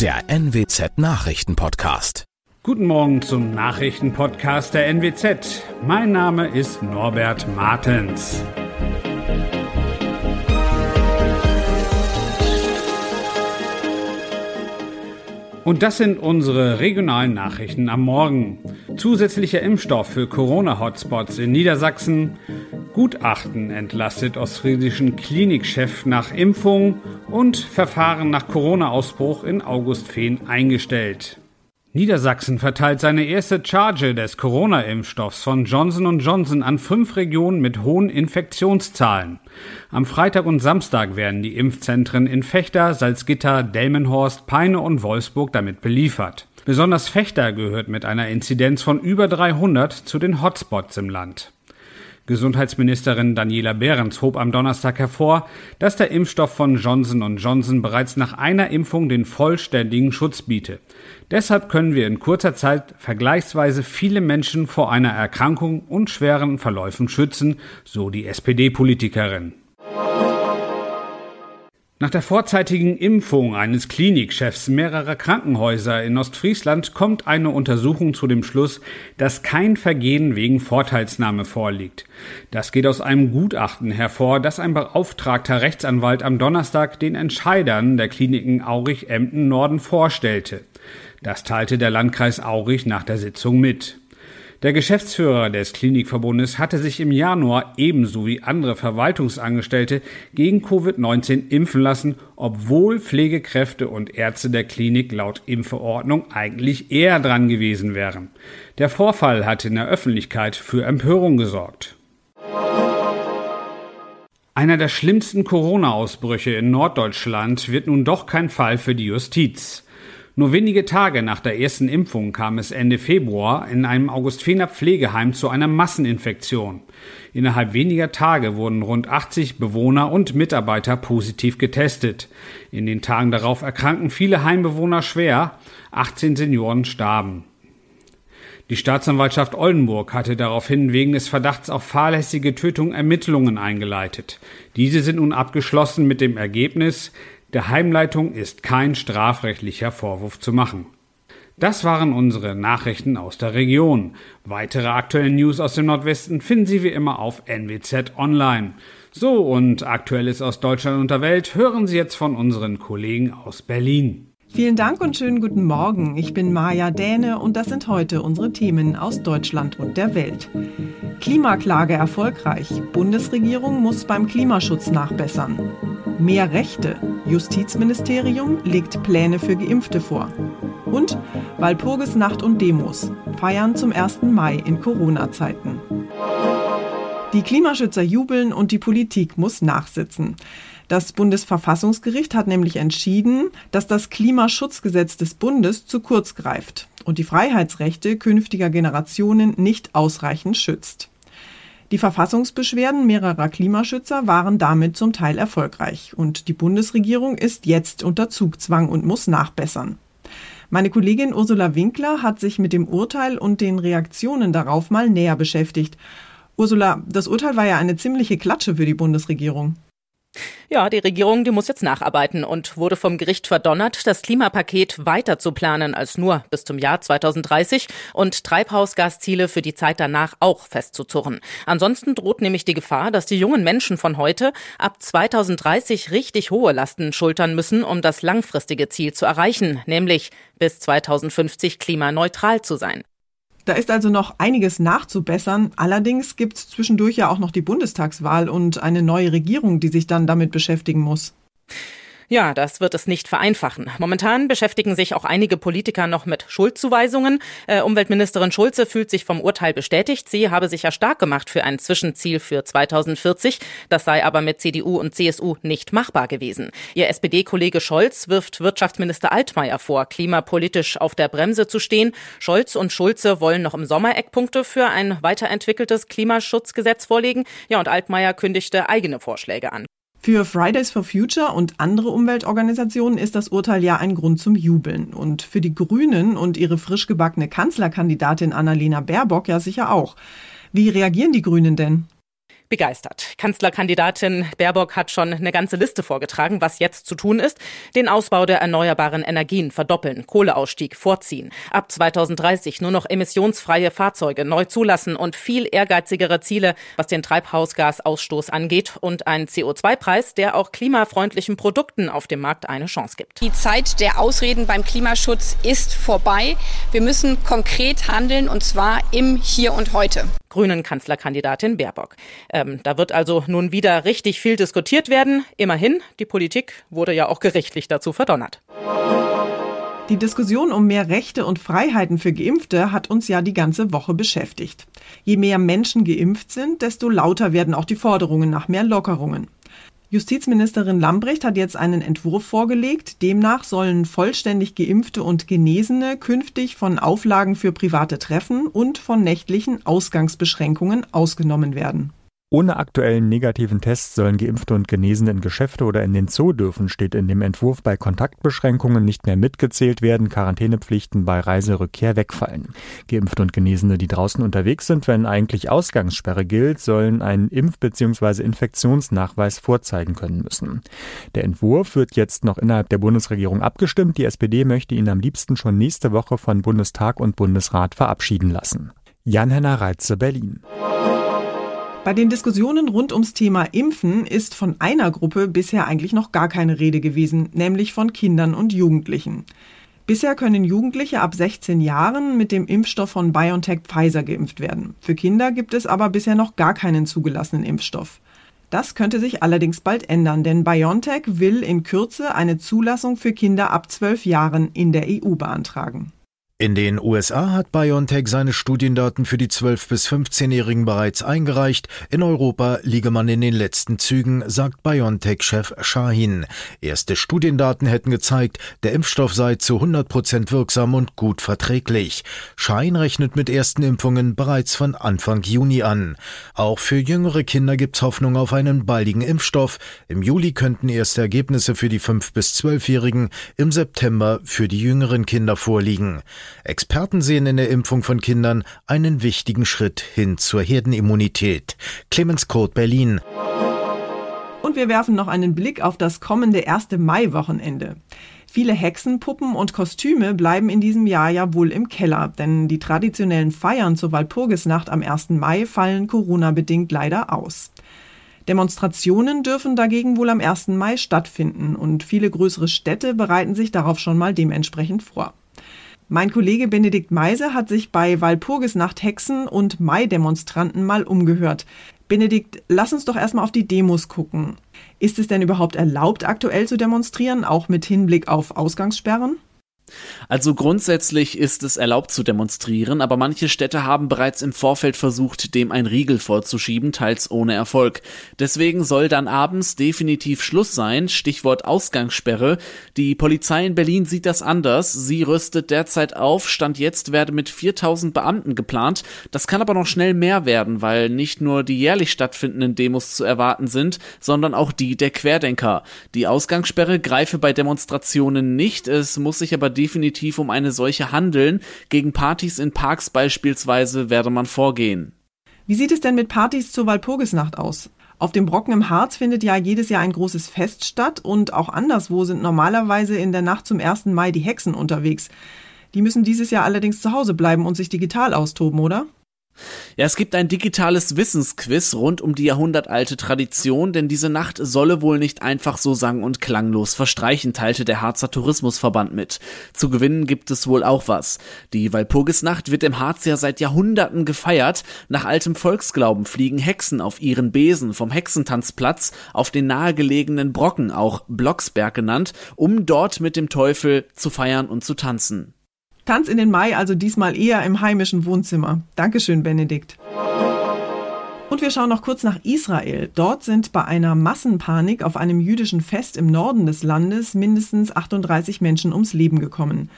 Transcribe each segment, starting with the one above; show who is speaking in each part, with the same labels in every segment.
Speaker 1: der NWZ Nachrichtenpodcast.
Speaker 2: Guten Morgen zum Nachrichtenpodcast der NWZ. Mein Name ist Norbert Martens. Und das sind unsere regionalen Nachrichten am Morgen. Zusätzlicher Impfstoff für Corona-Hotspots in Niedersachsen. Gutachten entlastet ostfriesischen Klinikchef nach Impfung und Verfahren nach Corona-Ausbruch in Augustfehn eingestellt. Niedersachsen verteilt seine erste Charge des Corona-Impfstoffs von Johnson Johnson an fünf Regionen mit hohen Infektionszahlen. Am Freitag und Samstag werden die Impfzentren in Fechter, Salzgitter, Delmenhorst, Peine und Wolfsburg damit beliefert. Besonders Fechter gehört mit einer Inzidenz von über 300 zu den Hotspots im Land. Gesundheitsministerin Daniela Behrens hob am Donnerstag hervor, dass der Impfstoff von Johnson Johnson bereits nach einer Impfung den vollständigen Schutz biete. Deshalb können wir in kurzer Zeit vergleichsweise viele Menschen vor einer Erkrankung und schweren Verläufen schützen, so die SPD-Politikerin. Nach der vorzeitigen Impfung eines Klinikchefs mehrerer Krankenhäuser in Ostfriesland kommt eine Untersuchung zu dem Schluss, dass kein Vergehen wegen Vorteilsnahme vorliegt. Das geht aus einem Gutachten hervor, das ein beauftragter Rechtsanwalt am Donnerstag den Entscheidern der Kliniken Aurich-Emden-Norden vorstellte. Das teilte der Landkreis Aurich nach der Sitzung mit. Der Geschäftsführer des Klinikverbundes hatte sich im Januar ebenso wie andere Verwaltungsangestellte gegen Covid-19 impfen lassen, obwohl Pflegekräfte und Ärzte der Klinik laut Impfverordnung eigentlich eher dran gewesen wären. Der Vorfall hatte in der Öffentlichkeit für Empörung gesorgt. Einer der schlimmsten Corona-Ausbrüche in Norddeutschland wird nun doch kein Fall für die Justiz. Nur wenige Tage nach der ersten Impfung kam es Ende Februar in einem Augustfener Pflegeheim zu einer Masseninfektion. Innerhalb weniger Tage wurden rund 80 Bewohner und Mitarbeiter positiv getestet. In den Tagen darauf erkrankten viele Heimbewohner schwer, 18 Senioren starben. Die Staatsanwaltschaft Oldenburg hatte daraufhin wegen des Verdachts auf fahrlässige Tötung Ermittlungen eingeleitet. Diese sind nun abgeschlossen mit dem Ergebnis, der Heimleitung ist kein strafrechtlicher Vorwurf zu machen. Das waren unsere Nachrichten aus der Region. Weitere aktuelle News aus dem Nordwesten finden Sie wie immer auf NWZ Online. So, und Aktuelles aus Deutschland und der Welt hören Sie jetzt von unseren Kollegen aus Berlin.
Speaker 3: Vielen Dank und schönen guten Morgen. Ich bin Maja Däne und das sind heute unsere Themen aus Deutschland und der Welt. Klimaklage erfolgreich. Bundesregierung muss beim Klimaschutz nachbessern. Mehr Rechte. Justizministerium legt Pläne für Geimpfte vor. Und Walpurgis Nacht und Demos. Feiern zum 1. Mai in Corona-Zeiten. Die Klimaschützer jubeln und die Politik muss nachsitzen. Das Bundesverfassungsgericht hat nämlich entschieden, dass das Klimaschutzgesetz des Bundes zu kurz greift und die Freiheitsrechte künftiger Generationen nicht ausreichend schützt. Die Verfassungsbeschwerden mehrerer Klimaschützer waren damit zum Teil erfolgreich und die Bundesregierung ist jetzt unter Zugzwang und muss nachbessern. Meine Kollegin Ursula Winkler hat sich mit dem Urteil und den Reaktionen darauf mal näher beschäftigt. Ursula, das Urteil war ja eine ziemliche Klatsche für die Bundesregierung.
Speaker 4: Ja, die Regierung, die muss jetzt nacharbeiten und wurde vom Gericht verdonnert, das Klimapaket weiter zu planen als nur bis zum Jahr 2030 und Treibhausgasziele für die Zeit danach auch festzuzurren. Ansonsten droht nämlich die Gefahr, dass die jungen Menschen von heute ab 2030 richtig hohe Lasten schultern müssen, um das langfristige Ziel zu erreichen, nämlich bis 2050 klimaneutral zu sein.
Speaker 3: Da ist also noch einiges nachzubessern. Allerdings gibt es zwischendurch ja auch noch die Bundestagswahl und eine neue Regierung, die sich dann damit beschäftigen muss.
Speaker 4: Ja, das wird es nicht vereinfachen. Momentan beschäftigen sich auch einige Politiker noch mit Schuldzuweisungen. Äh, Umweltministerin Schulze fühlt sich vom Urteil bestätigt. Sie habe sich ja stark gemacht für ein Zwischenziel für 2040. Das sei aber mit CDU und CSU nicht machbar gewesen. Ihr SPD-Kollege Scholz wirft Wirtschaftsminister Altmaier vor, klimapolitisch auf der Bremse zu stehen. Scholz und Schulze wollen noch im Sommer Eckpunkte für ein weiterentwickeltes Klimaschutzgesetz vorlegen. Ja, und Altmaier kündigte eigene Vorschläge an.
Speaker 3: Für Fridays for Future und andere Umweltorganisationen ist das Urteil ja ein Grund zum Jubeln. Und für die Grünen und ihre frisch gebackene Kanzlerkandidatin Annalena Baerbock ja sicher auch. Wie reagieren die Grünen denn?
Speaker 4: Begeistert. Kanzlerkandidatin Baerbock hat schon eine ganze Liste vorgetragen, was jetzt zu tun ist. Den Ausbau der erneuerbaren Energien verdoppeln, Kohleausstieg vorziehen, ab 2030 nur noch emissionsfreie Fahrzeuge neu zulassen und viel ehrgeizigere Ziele, was den Treibhausgasausstoß angeht und einen CO2-Preis, der auch klimafreundlichen Produkten auf dem Markt eine Chance gibt.
Speaker 5: Die Zeit der Ausreden beim Klimaschutz ist vorbei. Wir müssen konkret handeln und zwar im Hier und Heute.
Speaker 4: Grünen Kanzlerkandidatin Baerbock. Ähm, da wird also nun wieder richtig viel diskutiert werden. Immerhin, die Politik wurde ja auch gerichtlich dazu verdonnert.
Speaker 3: Die Diskussion um mehr Rechte und Freiheiten für Geimpfte hat uns ja die ganze Woche beschäftigt. Je mehr Menschen geimpft sind, desto lauter werden auch die Forderungen nach mehr Lockerungen. Justizministerin Lambrecht hat jetzt einen Entwurf vorgelegt. Demnach sollen vollständig geimpfte und Genesene künftig von Auflagen für private Treffen und von nächtlichen Ausgangsbeschränkungen ausgenommen werden.
Speaker 6: Ohne aktuellen negativen Tests sollen Geimpfte und Genesene in Geschäfte oder in den Zoo dürfen, steht in dem Entwurf bei Kontaktbeschränkungen nicht mehr mitgezählt werden, Quarantänepflichten bei Reiserückkehr wegfallen. Geimpfte und Genesene, die draußen unterwegs sind, wenn eigentlich Ausgangssperre gilt, sollen einen Impf- bzw. Infektionsnachweis vorzeigen können müssen. Der Entwurf wird jetzt noch innerhalb der Bundesregierung abgestimmt. Die SPD möchte ihn am liebsten schon nächste Woche von Bundestag und Bundesrat verabschieden lassen. Jan-Henner Reitze, Berlin.
Speaker 3: Bei den Diskussionen rund ums Thema Impfen ist von einer Gruppe bisher eigentlich noch gar keine Rede gewesen, nämlich von Kindern und Jugendlichen. Bisher können Jugendliche ab 16 Jahren mit dem Impfstoff von BioNTech Pfizer geimpft werden. Für Kinder gibt es aber bisher noch gar keinen zugelassenen Impfstoff. Das könnte sich allerdings bald ändern, denn BioNTech will in Kürze eine Zulassung für Kinder ab 12 Jahren in der EU beantragen.
Speaker 7: In den USA hat BioNTech seine Studiendaten für die 12- bis 15-Jährigen bereits eingereicht. In Europa liege man in den letzten Zügen, sagt BioNTech-Chef Shahin. Erste Studiendaten hätten gezeigt, der Impfstoff sei zu 100 Prozent wirksam und gut verträglich. Shahin rechnet mit ersten Impfungen bereits von Anfang Juni an. Auch für jüngere Kinder gibt's Hoffnung auf einen baldigen Impfstoff. Im Juli könnten erste Ergebnisse für die 5- bis 12-Jährigen, im September für die jüngeren Kinder vorliegen. Experten sehen in der Impfung von Kindern einen wichtigen Schritt hin zur Herdenimmunität. Clemens Kurt, Berlin.
Speaker 3: Und wir werfen noch einen Blick auf das kommende 1. Mai-Wochenende. Viele Hexenpuppen und Kostüme bleiben in diesem Jahr ja wohl im Keller, denn die traditionellen Feiern zur Walpurgisnacht am 1. Mai fallen Corona-bedingt leider aus. Demonstrationen dürfen dagegen wohl am 1. Mai stattfinden und viele größere Städte bereiten sich darauf schon mal dementsprechend vor. Mein Kollege Benedikt Meise hat sich bei Walpurgisnacht Hexen und Mai-Demonstranten mal umgehört. Benedikt, lass uns doch erstmal auf die Demos gucken. Ist es denn überhaupt erlaubt, aktuell zu demonstrieren, auch mit Hinblick auf Ausgangssperren?
Speaker 8: Also grundsätzlich ist es erlaubt zu demonstrieren, aber manche Städte haben bereits im Vorfeld versucht, dem ein Riegel vorzuschieben, teils ohne Erfolg. Deswegen soll dann abends definitiv Schluss sein, Stichwort Ausgangssperre. Die Polizei in Berlin sieht das anders. Sie rüstet derzeit auf, Stand jetzt werde mit 4000 Beamten geplant. Das kann aber noch schnell mehr werden, weil nicht nur die jährlich stattfindenden Demos zu erwarten sind, sondern auch die der Querdenker. Die Ausgangssperre greife bei Demonstrationen nicht, es muss sich aber definitiv um eine solche handeln. Gegen Partys in Parks beispielsweise werde man vorgehen.
Speaker 3: Wie sieht es denn mit Partys zur Walpurgisnacht aus? Auf dem Brocken im Harz findet ja jedes Jahr ein großes Fest statt und auch anderswo sind normalerweise in der Nacht zum 1. Mai die Hexen unterwegs. Die müssen dieses Jahr allerdings zu Hause bleiben und sich digital austoben, oder?
Speaker 8: Ja, es gibt ein digitales Wissensquiz rund um die jahrhundertalte Tradition, denn diese Nacht solle wohl nicht einfach so sang- und klanglos verstreichen, teilte der Harzer Tourismusverband mit. Zu gewinnen gibt es wohl auch was. Die Walpurgisnacht wird im Harz ja seit Jahrhunderten gefeiert. Nach altem Volksglauben fliegen Hexen auf ihren Besen vom Hexentanzplatz auf den nahegelegenen Brocken, auch Blocksberg genannt, um dort mit dem Teufel zu feiern und zu tanzen.
Speaker 3: Tanz in den Mai also diesmal eher im heimischen Wohnzimmer. Dankeschön, Benedikt. Und wir schauen noch kurz nach Israel. Dort sind bei einer Massenpanik auf einem jüdischen Fest im Norden des Landes mindestens 38 Menschen ums Leben gekommen.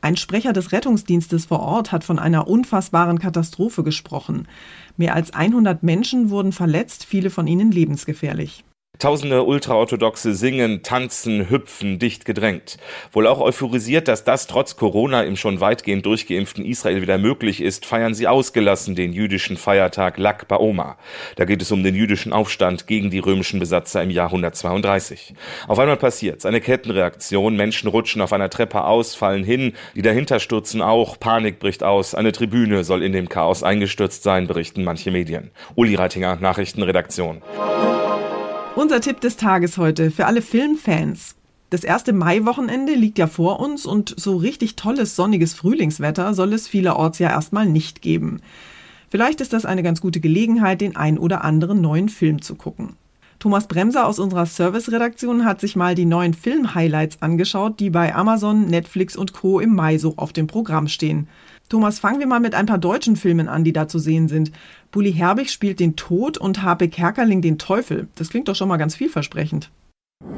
Speaker 3: Ein Sprecher des Rettungsdienstes vor Ort hat von einer unfassbaren Katastrophe gesprochen. Mehr als 100 Menschen wurden verletzt, viele von ihnen lebensgefährlich.
Speaker 9: Tausende Ultraorthodoxe singen, tanzen, hüpfen, dicht gedrängt. Wohl auch euphorisiert, dass das trotz Corona im schon weitgehend durchgeimpften Israel wieder möglich ist, feiern sie ausgelassen den jüdischen Feiertag Lag Baoma. Da geht es um den jüdischen Aufstand gegen die römischen Besatzer im Jahr 132. Auf einmal passiert's, eine Kettenreaktion, Menschen rutschen auf einer Treppe aus, fallen hin, die dahinter stürzen auch, Panik bricht aus, eine Tribüne soll in dem Chaos eingestürzt sein, berichten manche Medien. Uli Reitinger, Nachrichtenredaktion.
Speaker 3: Unser Tipp des Tages heute für alle Filmfans. Das erste Maiwochenende liegt ja vor uns und so richtig tolles sonniges Frühlingswetter soll es vielerorts ja erstmal nicht geben. Vielleicht ist das eine ganz gute Gelegenheit, den ein oder anderen neuen Film zu gucken. Thomas Bremser aus unserer Serviceredaktion hat sich mal die neuen Film-Highlights angeschaut, die bei Amazon, Netflix und Co. im Mai so auf dem Programm stehen. Thomas, fangen wir mal mit ein paar deutschen Filmen an, die da zu sehen sind. Bully Herbig spielt den Tod und Harpe Kerkerling den Teufel. Das klingt doch schon mal ganz vielversprechend.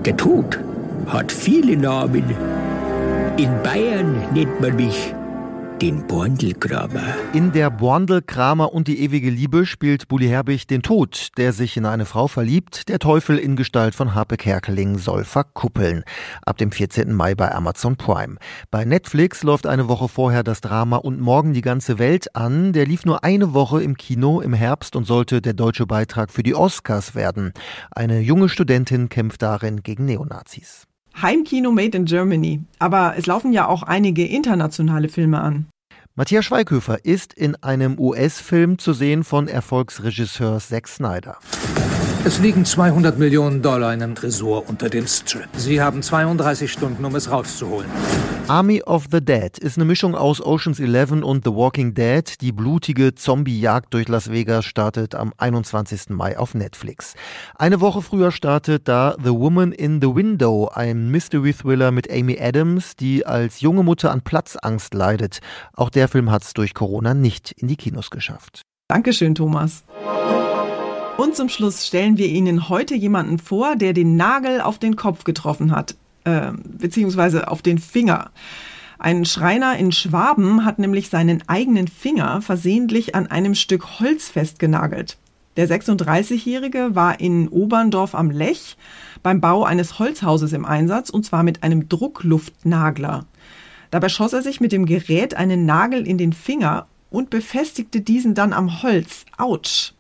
Speaker 10: Der Tod hat viele Namen. In Bayern nennt man mich den Borndelkramer.
Speaker 11: In der Borndelkramer und die ewige Liebe spielt Bully Herbig den Tod, der sich in eine Frau verliebt. Der Teufel in Gestalt von Harpe Kerkeling soll verkuppeln. Ab dem 14. Mai bei Amazon Prime. Bei Netflix läuft eine Woche vorher das Drama Und morgen die ganze Welt an. Der lief nur eine Woche im Kino im Herbst und sollte der deutsche Beitrag für die Oscars werden. Eine junge Studentin kämpft darin gegen Neonazis.
Speaker 3: Heimkino Made in Germany. Aber es laufen ja auch einige internationale Filme an.
Speaker 11: Matthias Schweighöfer ist in einem US-Film zu sehen von Erfolgsregisseur Zack Snyder.
Speaker 12: Es liegen 200 Millionen Dollar in einem Tresor unter dem Strip. Sie haben 32 Stunden, um es rauszuholen.
Speaker 11: Army of the Dead ist eine Mischung aus Ocean's Eleven und The Walking Dead. Die blutige Zombie-Jagd durch Las Vegas startet am 21. Mai auf Netflix. Eine Woche früher startet da The Woman in the Window, ein Mystery-Thriller mit Amy Adams, die als junge Mutter an Platzangst leidet. Auch der Film hat es durch Corona nicht in die Kinos geschafft.
Speaker 3: Dankeschön, Thomas. Und zum Schluss stellen wir Ihnen heute jemanden vor, der den Nagel auf den Kopf getroffen hat, äh, beziehungsweise auf den Finger. Ein Schreiner in Schwaben hat nämlich seinen eigenen Finger versehentlich an einem Stück Holz festgenagelt. Der 36-Jährige war in Oberndorf am Lech beim Bau eines Holzhauses im Einsatz und zwar mit einem Druckluftnagler. Dabei schoss er sich mit dem Gerät einen Nagel in den Finger und befestigte diesen dann am Holz. Autsch!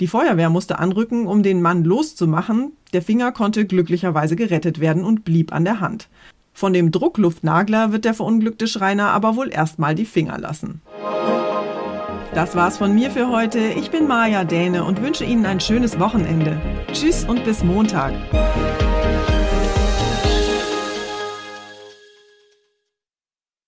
Speaker 3: Die Feuerwehr musste anrücken, um den Mann loszumachen. Der Finger konnte glücklicherweise gerettet werden und blieb an der Hand. Von dem Druckluftnagler wird der verunglückte Schreiner aber wohl erstmal die Finger lassen. Das war's von mir für heute. Ich bin Maja Däne und wünsche Ihnen ein schönes Wochenende. Tschüss und bis Montag.